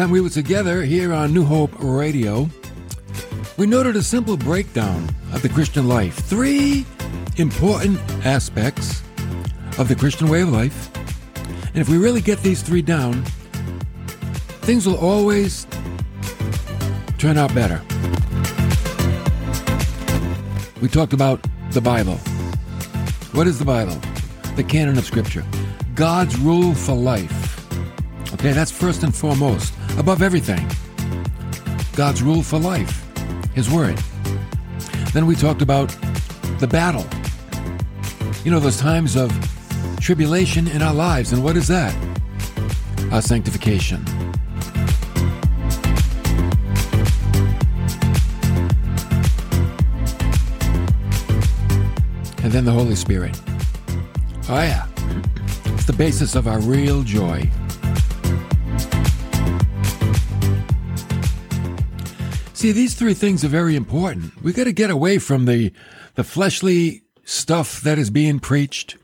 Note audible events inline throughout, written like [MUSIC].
Time we were together here on New Hope Radio, we noted a simple breakdown of the Christian life. Three important aspects of the Christian way of life. And if we really get these three down, things will always turn out better. We talked about the Bible. What is the Bible? The canon of Scripture. God's rule for life. Okay, that's first and foremost, above everything. God's rule for life, His Word. Then we talked about the battle. You know, those times of tribulation in our lives, and what is that? Our sanctification. And then the Holy Spirit. Oh, yeah. It's the basis of our real joy. See, these three things are very important. We got to get away from the, the fleshly stuff that is being preached,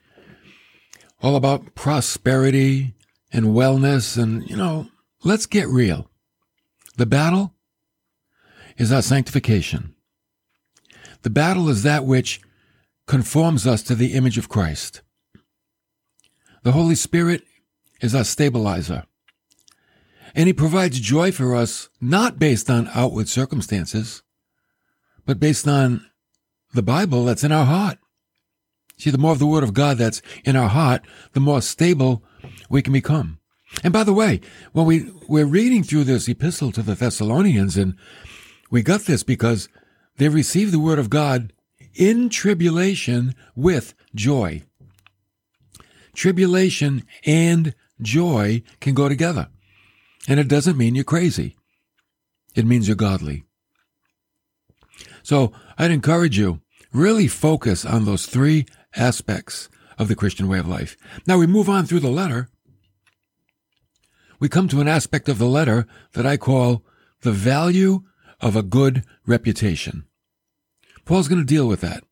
all about prosperity and wellness. And, you know, let's get real. The battle is our sanctification. The battle is that which conforms us to the image of Christ. The Holy Spirit is our stabilizer. And He provides joy for us not based on outward circumstances, but based on the Bible that's in our heart. See, the more of the Word of God that's in our heart, the more stable we can become. And by the way, when we, we're reading through this epistle to the Thessalonians, and we got this because they received the Word of God in tribulation with joy. Tribulation and joy can go together. And it doesn't mean you're crazy. It means you're godly. So I'd encourage you, really focus on those three aspects of the Christian way of life. Now we move on through the letter. We come to an aspect of the letter that I call the value of a good reputation. Paul's going to deal with that.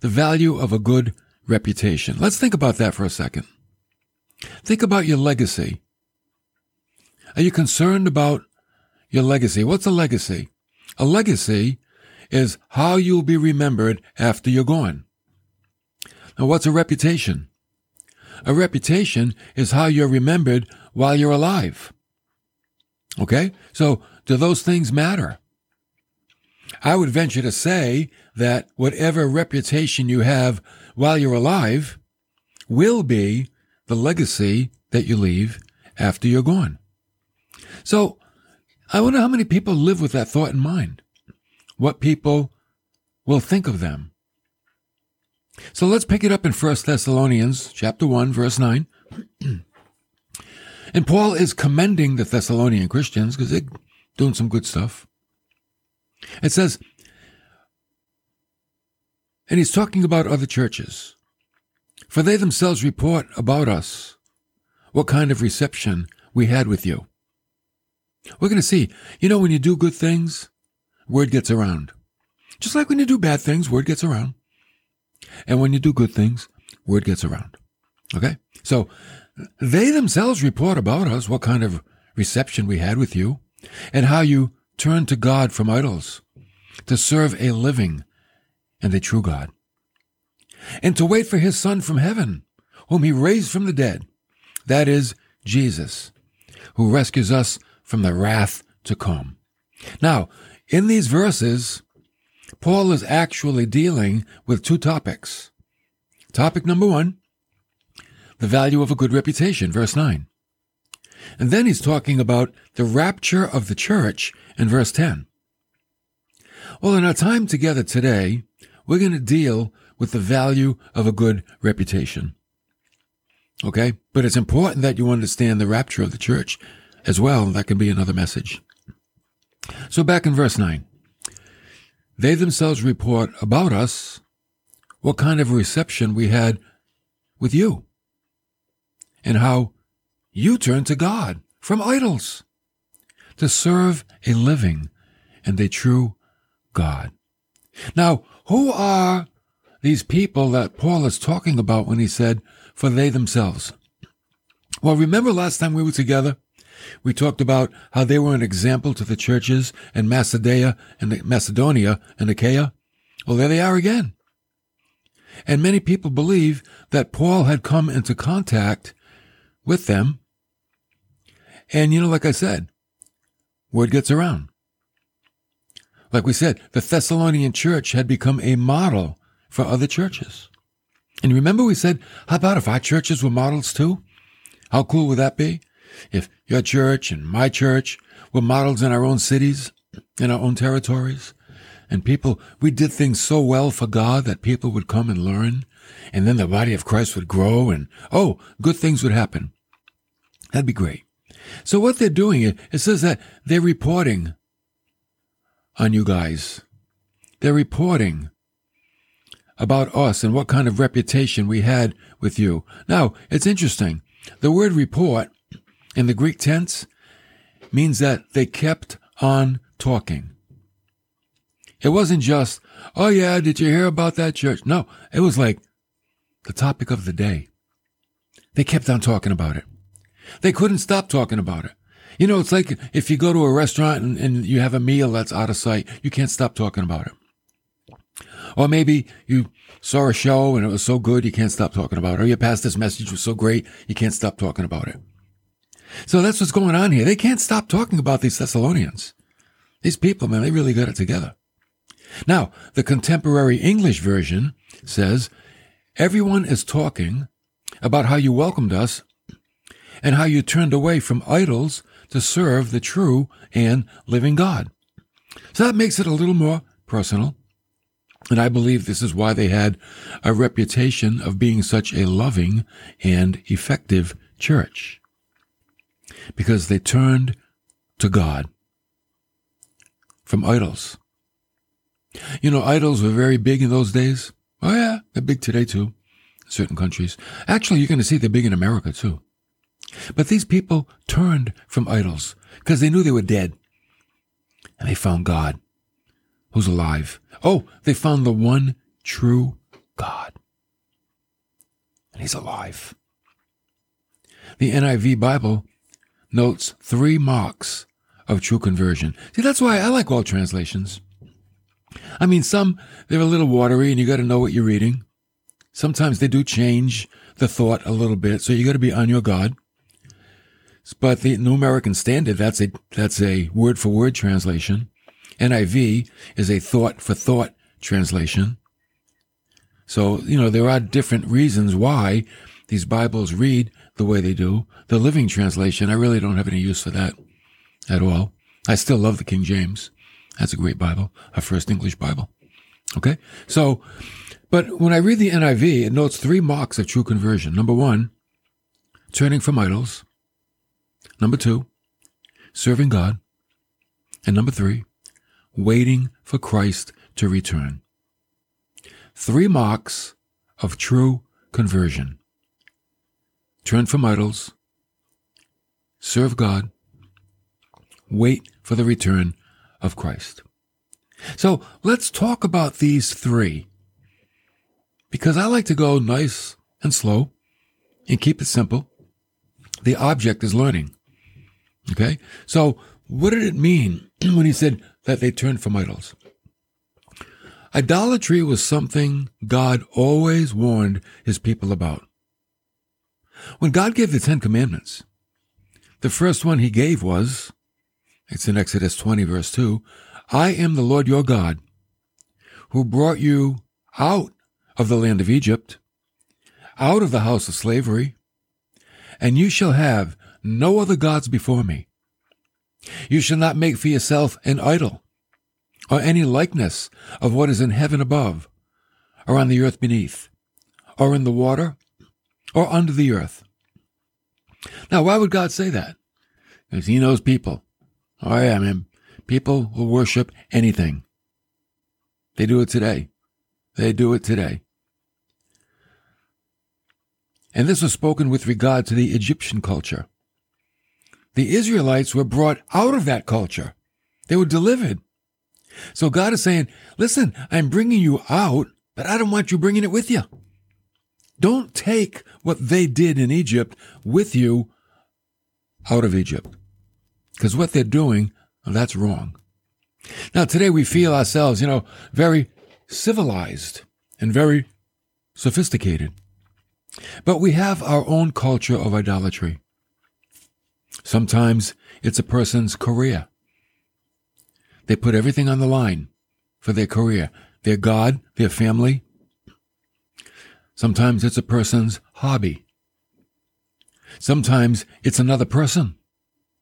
The value of a good reputation. Let's think about that for a second. Think about your legacy. Are you concerned about your legacy? What's a legacy? A legacy is how you'll be remembered after you're gone. Now, what's a reputation? A reputation is how you're remembered while you're alive. Okay? So, do those things matter? I would venture to say that whatever reputation you have while you're alive will be the legacy that you leave after you're gone. So I wonder how many people live with that thought in mind. What people will think of them. So let's pick it up in 1 Thessalonians chapter 1 verse 9. [CLEARS THROAT] and Paul is commending the Thessalonian Christians because they're doing some good stuff. It says, and he's talking about other churches. For they themselves report about us what kind of reception we had with you. We're going to see, you know, when you do good things, word gets around. Just like when you do bad things, word gets around. And when you do good things, word gets around. Okay? So they themselves report about us what kind of reception we had with you and how you turned to God from idols to serve a living and a true God and to wait for his son from heaven whom he raised from the dead. That is Jesus who rescues us from the wrath to come. Now, in these verses, Paul is actually dealing with two topics. Topic number one, the value of a good reputation, verse 9. And then he's talking about the rapture of the church in verse 10. Well, in our time together today, we're going to deal with the value of a good reputation. Okay? But it's important that you understand the rapture of the church as well. That can be another message. So back in verse 9. They themselves report about us what kind of reception we had with you and how you turned to God from idols to serve a living and a true God. Now, who are these people that Paul is talking about when he said, for they themselves? Well, remember last time we were together? We talked about how they were an example to the churches in Macedonia and Macedonia and Achaia. Well, there they are again. And many people believe that Paul had come into contact with them. And, you know, like I said, word gets around. Like we said, the Thessalonian church had become a model for other churches. And remember we said, how about if our churches were models too? How cool would that be? If your church and my church were models in our own cities, in our own territories, and people, we did things so well for God that people would come and learn, and then the body of Christ would grow, and oh, good things would happen. That'd be great. So what they're doing, it says that they're reporting on you guys. They're reporting about us and what kind of reputation we had with you. Now, it's interesting. The word report in the Greek tense means that they kept on talking. It wasn't just, oh yeah, did you hear about that church? No, it was like the topic of the day. They kept on talking about it. They couldn't stop talking about it. You know, it's like if you go to a restaurant and, and you have a meal that's out of sight, you can't stop talking about it. Or maybe you saw a show and it was so good you can't stop talking about it. Or your pastor's message was so great you can't stop talking about it. So that's what's going on here. They can't stop talking about these Thessalonians. These people, man, they really got it together. Now, the contemporary English version says, everyone is talking about how you welcomed us and how you turned away from idols to serve the true and living God. So that makes it a little more personal. And I believe this is why they had a reputation of being such a loving and effective church. Because they turned to God from idols. You know, idols were very big in those days. Oh yeah, they're big today too, in certain countries. Actually, you're going to see they're big in America too. But these people turned from idols because they knew they were dead. And they found God who's alive. Oh, they found the one true God. And he's alive. The NIV Bible notes three marks of true conversion. See, that's why I like all translations. I mean, some, they're a little watery and you got to know what you're reading. Sometimes they do change the thought a little bit, so you got to be on your guard. But the New American Standard, that's a, that's a word for word translation. NIV is a thought for thought translation. So, you know, there are different reasons why these Bibles read the way they do. The Living Translation, I really don't have any use for that at all. I still love the King James. That's a great Bible, our first English Bible. Okay? So, but when I read the NIV, it notes three marks of true conversion. Number one, turning from idols. Number two, serving God. And number three, waiting for Christ to return. Three marks of true conversion. Turn from idols, serve God, wait for the return of Christ. So let's talk about these three. Because I like to go nice and slow and keep it simple. The object is learning. Okay? So what did it mean [CLEARS THROAT] when he said that they turned from idols? Idolatry was something God always warned his people about. When God gave the Ten Commandments, the first one he gave was it's in Exodus 20, verse 2. I am the Lord your God, who brought you out of the land of Egypt, out of the house of slavery, and you shall have no other gods before me. You shall not make for yourself an idol, or any likeness of what is in heaven above, or on the earth beneath, or in the water, or under the earth. Now, why would God say that? Because he knows people. Oh yeah, man. People will worship anything. They do it today. They do it today. And this was spoken with regard to the Egyptian culture. The Israelites were brought out of that culture. They were delivered. So God is saying, listen, I'm bringing you out, but I don't want you bringing it with you. Don't take what they did in Egypt with you out of Egypt. Because what they're doing, that's wrong. Now, today we feel ourselves, you know, very civilized and very sophisticated. But we have our own culture of idolatry. Sometimes it's a person's career. They put everything on the line for their career, their God, their family. Sometimes it's a person's hobby. Sometimes it's another person.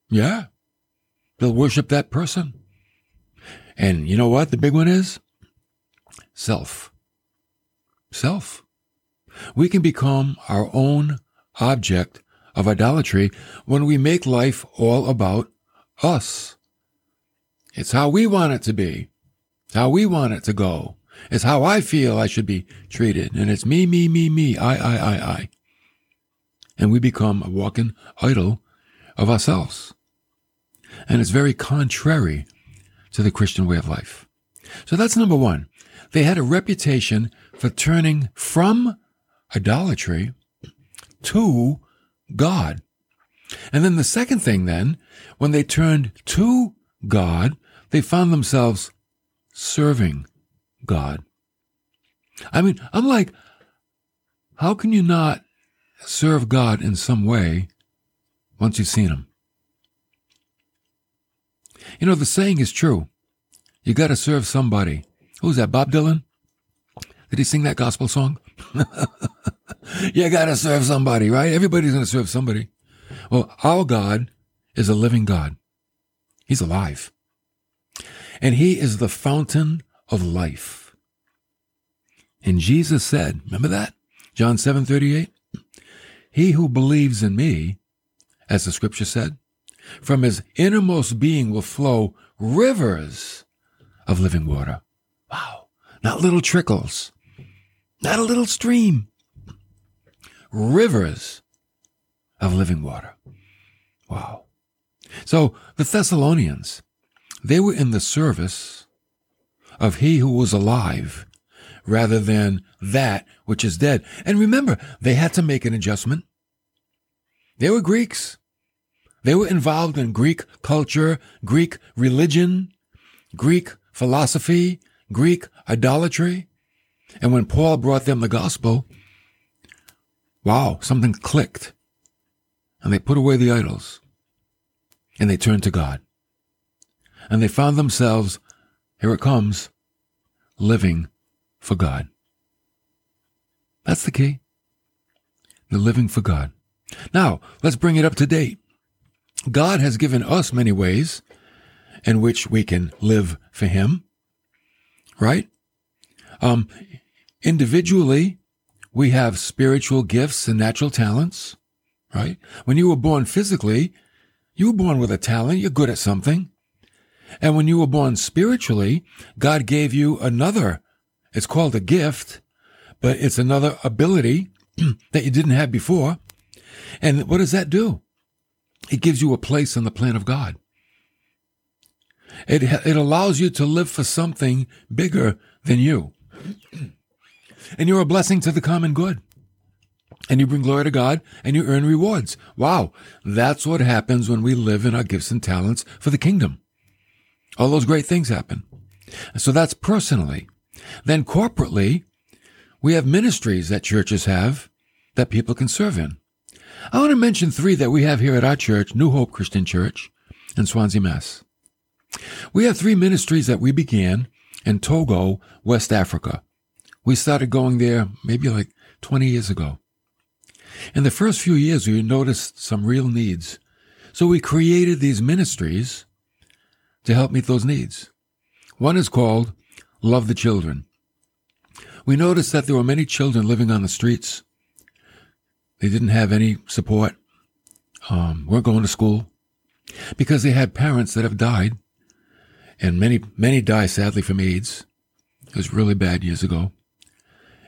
Yeah. They'll worship that person. And you know what the big one is? Self. Self. We can become our own object of idolatry when we make life all about us. It's how we want it to be. It's how we want it to go. It's how I feel I should be treated. And it's me, me, me, me, I, I, I, I. And we become a walking idol of ourselves. And it's very contrary to the Christian way of life. So that's number one. They had a reputation for turning from idolatry to God. And then the second thing then, when they turned to God, they found themselves serving God. I mean, I'm like, how can you not serve God in some way once you've seen Him? You know, the saying is true. You got to serve somebody. Who's that? Bob Dylan? Did he sing that gospel song? [LAUGHS] you got to serve somebody, right? Everybody's going to serve somebody. Well, our God is a living God. He's alive. And he is the fountain of life. And Jesus said, remember that? John 7 38? He who believes in me, as the scripture said, from his innermost being will flow rivers of living water. Wow. Not little trickles, not a little stream. Rivers of living water. Wow. So the Thessalonians, they were in the service of he who was alive rather than that which is dead. And remember, they had to make an adjustment. They were Greeks. They were involved in Greek culture, Greek religion, Greek philosophy, Greek idolatry. And when Paul brought them the gospel, wow, something clicked. And they put away the idols and they turned to God. And they found themselves, here it comes, living for God. That's the key. The living for God. Now, let's bring it up to date. God has given us many ways in which we can live for Him, right? Um, individually, we have spiritual gifts and natural talents, right? When you were born physically, you were born with a talent. You're good at something. And when you were born spiritually, God gave you another. It's called a gift, but it's another ability [CLEARS THROAT] that you didn't have before. And what does that do? It gives you a place in the plan of God. It, it allows you to live for something bigger than you. [CLEARS THROAT] And you're a blessing to the common good. And you bring glory to God and you earn rewards. Wow. That's what happens when we live in our gifts and talents for the kingdom. All those great things happen. So that's personally. Then corporately, we have ministries that churches have that people can serve in. I want to mention three that we have here at our church, New Hope Christian Church in Swansea, Mass. We have three ministries that we began in Togo, West Africa. We started going there maybe like 20 years ago. In the first few years, we noticed some real needs. So we created these ministries to help meet those needs. One is called Love the Children. We noticed that there were many children living on the streets they didn't have any support, um, weren't going to school because they had parents that have died. And many, many die sadly from AIDS. It was really bad years ago.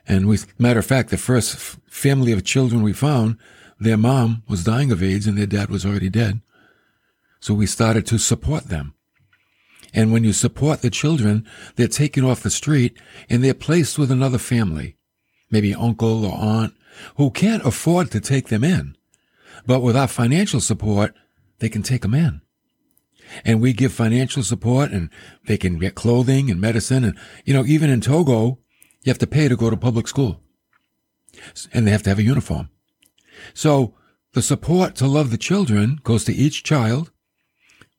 And we, matter of fact, the first family of children we found, their mom was dying of AIDS and their dad was already dead. So we started to support them. And when you support the children, they're taken off the street and they're placed with another family, maybe uncle or aunt who can't afford to take them in. But with our financial support, they can take them in. And we give financial support and they can get clothing and medicine. And, you know, even in Togo, you have to pay to go to public school and they have to have a uniform. So the support to love the children goes to each child.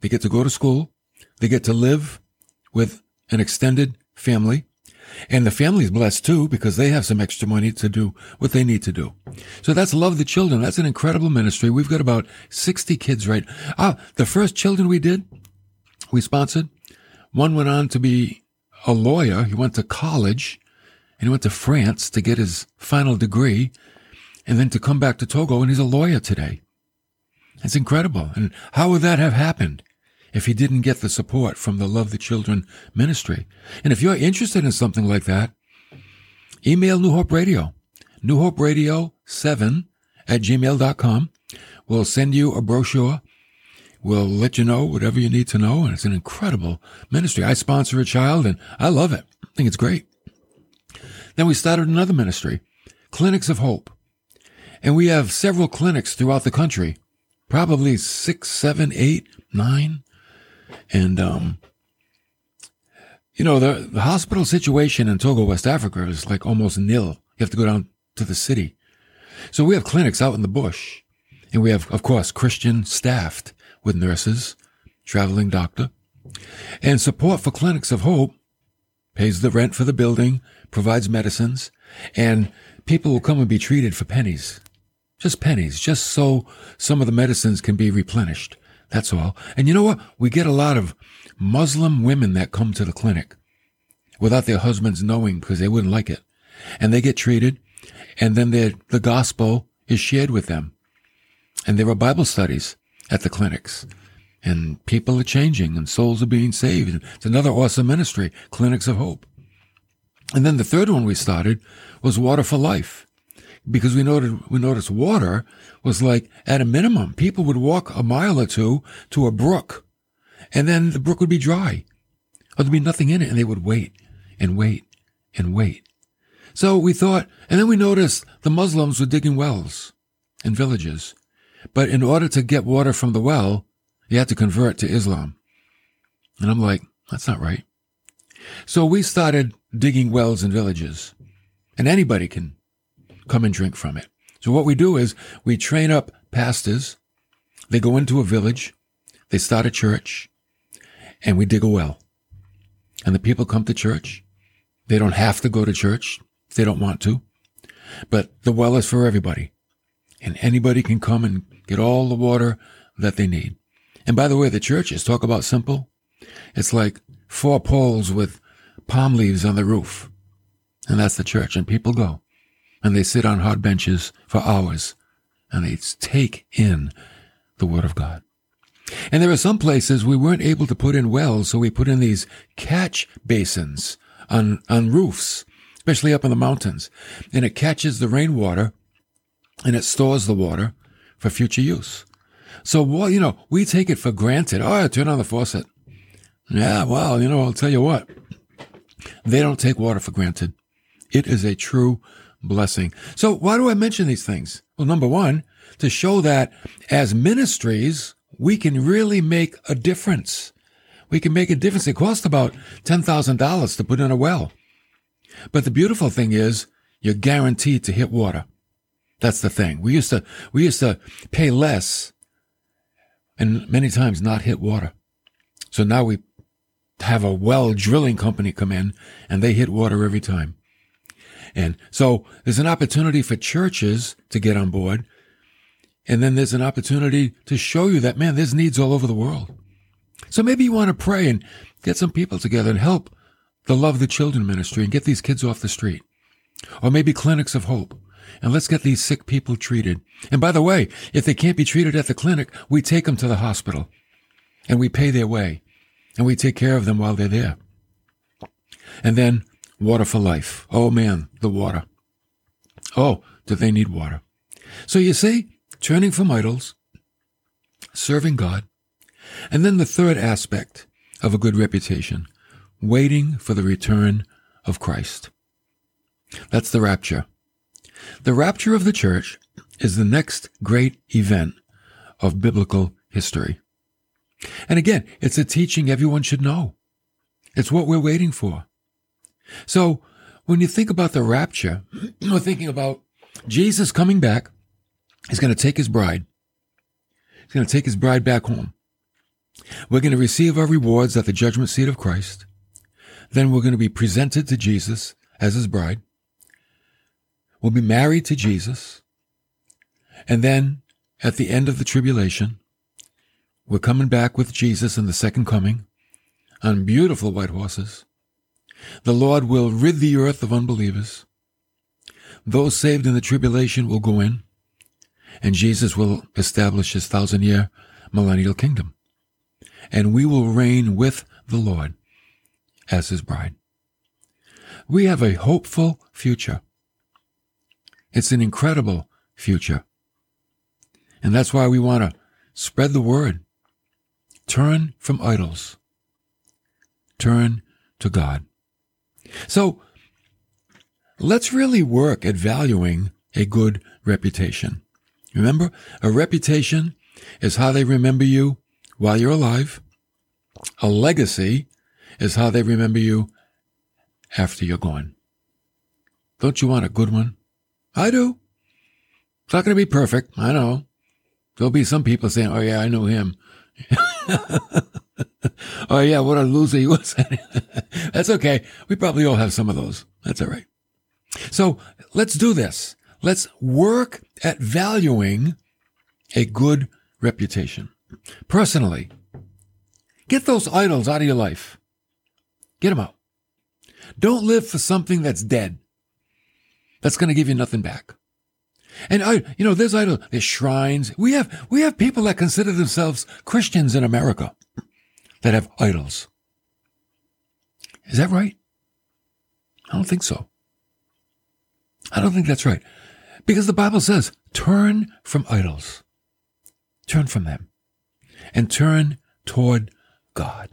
They get to go to school. They get to live with an extended family. And the family's blessed too because they have some extra money to do what they need to do. So that's Love the Children. That's an incredible ministry. We've got about 60 kids right. Ah, the first children we did, we sponsored. One went on to be a lawyer. He went to college and he went to France to get his final degree and then to come back to Togo and he's a lawyer today. It's incredible. And how would that have happened? If he didn't get the support from the Love the Children ministry. And if you're interested in something like that, email New Hope Radio, New Hope Radio 7 at gmail.com. We'll send you a brochure. We'll let you know whatever you need to know. And it's an incredible ministry. I sponsor a child and I love it. I think it's great. Then we started another ministry, Clinics of Hope. And we have several clinics throughout the country, probably six, seven, eight, nine. And, um, you know, the, the hospital situation in Togo, West Africa is like almost nil. You have to go down to the city. So we have clinics out in the bush. And we have, of course, Christian staffed with nurses, traveling doctor, and support for clinics of hope pays the rent for the building, provides medicines, and people will come and be treated for pennies. Just pennies, just so some of the medicines can be replenished. That's all. And you know what? We get a lot of Muslim women that come to the clinic without their husbands knowing because they wouldn't like it. And they get treated and then the gospel is shared with them. And there are Bible studies at the clinics and people are changing and souls are being saved. It's another awesome ministry, Clinics of Hope. And then the third one we started was Water for Life because we noted, we noticed water was like at a minimum, people would walk a mile or two to a brook and then the brook would be dry or there'd be nothing in it and they would wait and wait and wait. So we thought, and then we noticed the Muslims were digging wells in villages. But in order to get water from the well, you had to convert to Islam. And I'm like, that's not right. So we started digging wells in villages and anybody can come and drink from it. So what we do is we train up pastors. They go into a village, they start a church, and we dig a well. And the people come to church. They don't have to go to church they don't want to. But the well is for everybody. And anybody can come and get all the water that they need. And by the way, the churches talk about simple. It's like four poles with palm leaves on the roof. And that's the church. And people go and they sit on hard benches for hours and they take in the Word of God. And there are some places we weren't able to put in wells, so we put in these catch basins on, on roofs, especially up in the mountains. And it catches the rainwater and it stores the water for future use. So, well, you know, we take it for granted. Oh, turn on the faucet. Yeah, well, you know, I'll tell you what. They don't take water for granted. It is a true blessing. So why do I mention these things? Well, number one, to show that as ministries, we can really make a difference. We can make a difference. It costs about $10,000 to put in a well. But the beautiful thing is you're guaranteed to hit water. That's the thing. We used to, we used to pay less and many times not hit water. So now we have a well drilling company come in and they hit water every time. And so there's an opportunity for churches to get on board. And then there's an opportunity to show you that, man, there's needs all over the world. So maybe you want to pray and get some people together and help the Love the Children ministry and get these kids off the street. Or maybe clinics of hope. And let's get these sick people treated. And by the way, if they can't be treated at the clinic, we take them to the hospital and we pay their way and we take care of them while they're there. And then Water for life. Oh man, the water. Oh, do they need water? So you see, turning from idols, serving God, and then the third aspect of a good reputation, waiting for the return of Christ. That's the rapture. The rapture of the church is the next great event of biblical history. And again, it's a teaching everyone should know. It's what we're waiting for. So when you think about the rapture, [CLEARS THROAT] we're thinking about Jesus coming back. He's going to take his bride. He's going to take his bride back home. We're going to receive our rewards at the judgment seat of Christ. Then we're going to be presented to Jesus as his bride. We'll be married to Jesus. And then at the end of the tribulation, we're coming back with Jesus in the second coming on beautiful white horses. The Lord will rid the earth of unbelievers. Those saved in the tribulation will go in, and Jesus will establish his thousand year millennial kingdom. And we will reign with the Lord as his bride. We have a hopeful future. It's an incredible future. And that's why we want to spread the word. Turn from idols. Turn to God. So let's really work at valuing a good reputation. Remember, a reputation is how they remember you while you're alive. A legacy is how they remember you after you're gone. Don't you want a good one? I do. It's not going to be perfect. I know. There'll be some people saying, oh yeah, I know him. [LAUGHS] [LAUGHS] oh yeah, what a loser he was. [LAUGHS] That's okay. We probably all have some of those. That's all right. So let's do this. Let's work at valuing a good reputation. Personally, get those idols out of your life. Get them out. Don't live for something that's dead. That's going to give you nothing back. And I, you know, there's idol, there's shrines. We have, we have people that consider themselves Christians in America that have idols. Is that right? I don't think so. I don't think that's right. Because the Bible says, turn from idols. Turn from them and turn toward God.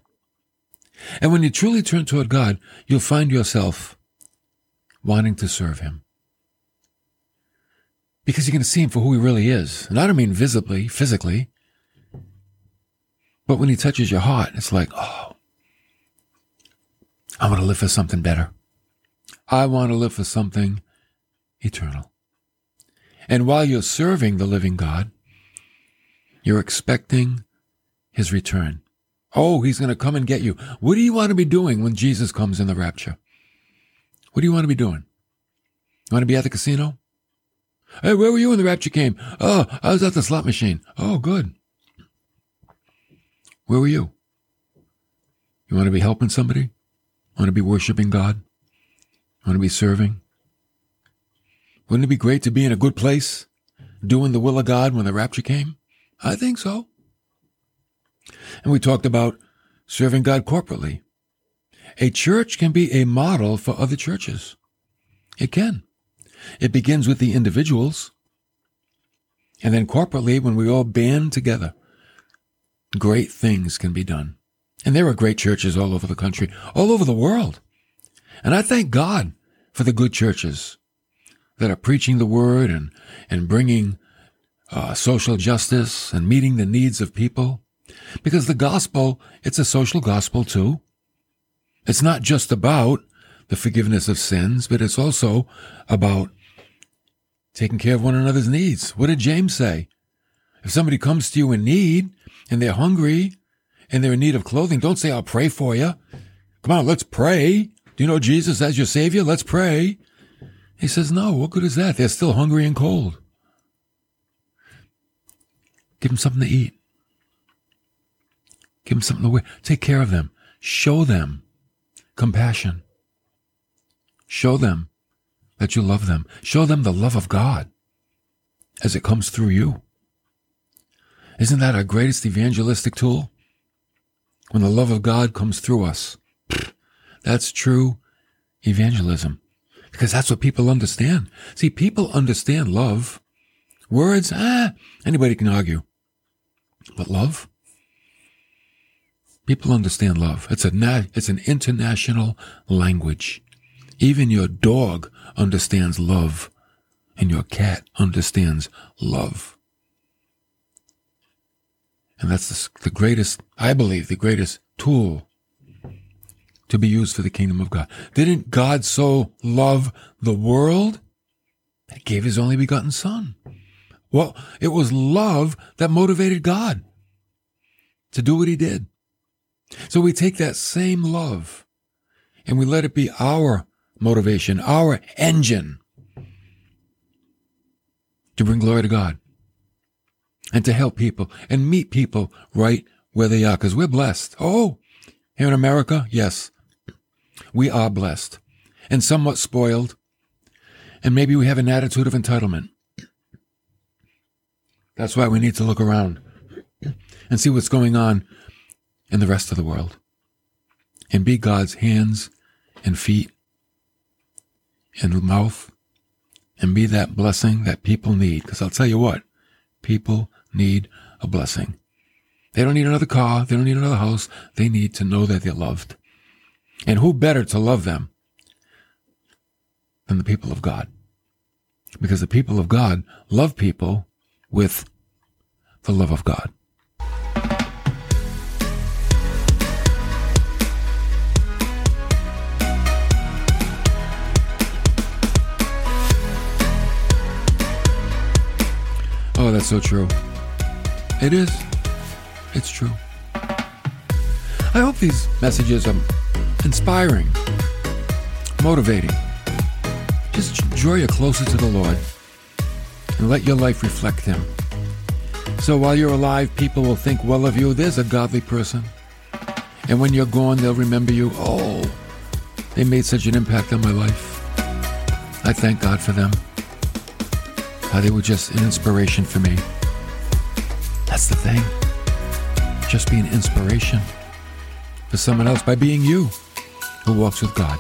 And when you truly turn toward God, you'll find yourself wanting to serve Him. Because you're going to see Him for who He really is. And I don't mean visibly, physically, but when He touches your heart, it's like, oh, I want to live for something better. I want to live for something eternal. And while you're serving the living God, you're expecting His return. Oh, he's going to come and get you. What do you want to be doing when Jesus comes in the rapture? What do you want to be doing? You want to be at the casino? Hey, where were you when the rapture came? Oh, I was at the slot machine. Oh, good. Where were you? You want to be helping somebody? Want to be worshiping God? Want to be serving? Wouldn't it be great to be in a good place, doing the will of God when the rapture came? I think so. And we talked about serving God corporately. A church can be a model for other churches. It can. It begins with the individuals. And then corporately, when we all band together, great things can be done. And there are great churches all over the country, all over the world. And I thank God for the good churches that are preaching the word and, and bringing uh, social justice and meeting the needs of people. Because the gospel, it's a social gospel too. It's not just about the forgiveness of sins, but it's also about taking care of one another's needs. What did James say? If somebody comes to you in need and they're hungry and they're in need of clothing, don't say, I'll pray for you. Come on, let's pray. Do you know Jesus as your savior? Let's pray. He says, no, what good is that? They're still hungry and cold. Give them something to eat. Give them something to wear. Take care of them. Show them compassion. Show them that you love them. Show them the love of God as it comes through you. Isn't that our greatest evangelistic tool? When the love of God comes through us. That's true evangelism. Because that's what people understand. See, people understand love. Words, ah, anybody can argue. But love? People understand love. It's a na- it's an international language. Even your dog understands love, and your cat understands love. And that's the, the greatest, I believe, the greatest tool to be used for the kingdom of God. Didn't God so love the world that gave his only begotten son? Well, it was love that motivated God to do what he did. So we take that same love and we let it be our motivation, our engine to bring glory to God and to help people and meet people right where they are because we're blessed. Oh, here in America, yes, we are blessed and somewhat spoiled. And maybe we have an attitude of entitlement. That's why we need to look around and see what's going on in the rest of the world and be God's hands and feet and mouth and be that blessing that people need. Because I'll tell you what, people need a blessing. They don't need another car. They don't need another house. They need to know that they're loved. And who better to love them than the people of God? Because the people of God love people with the love of God. Oh, that's so true. It is. It's true. I hope these messages are inspiring, motivating. Just draw you closer to the Lord and let your life reflect Him. So while you're alive, people will think well of you. There's a godly person. And when you're gone, they'll remember you. Oh, they made such an impact on my life. I thank God for them. How they were just an inspiration for me. That's the thing. Just be an inspiration for someone else by being you who walks with God.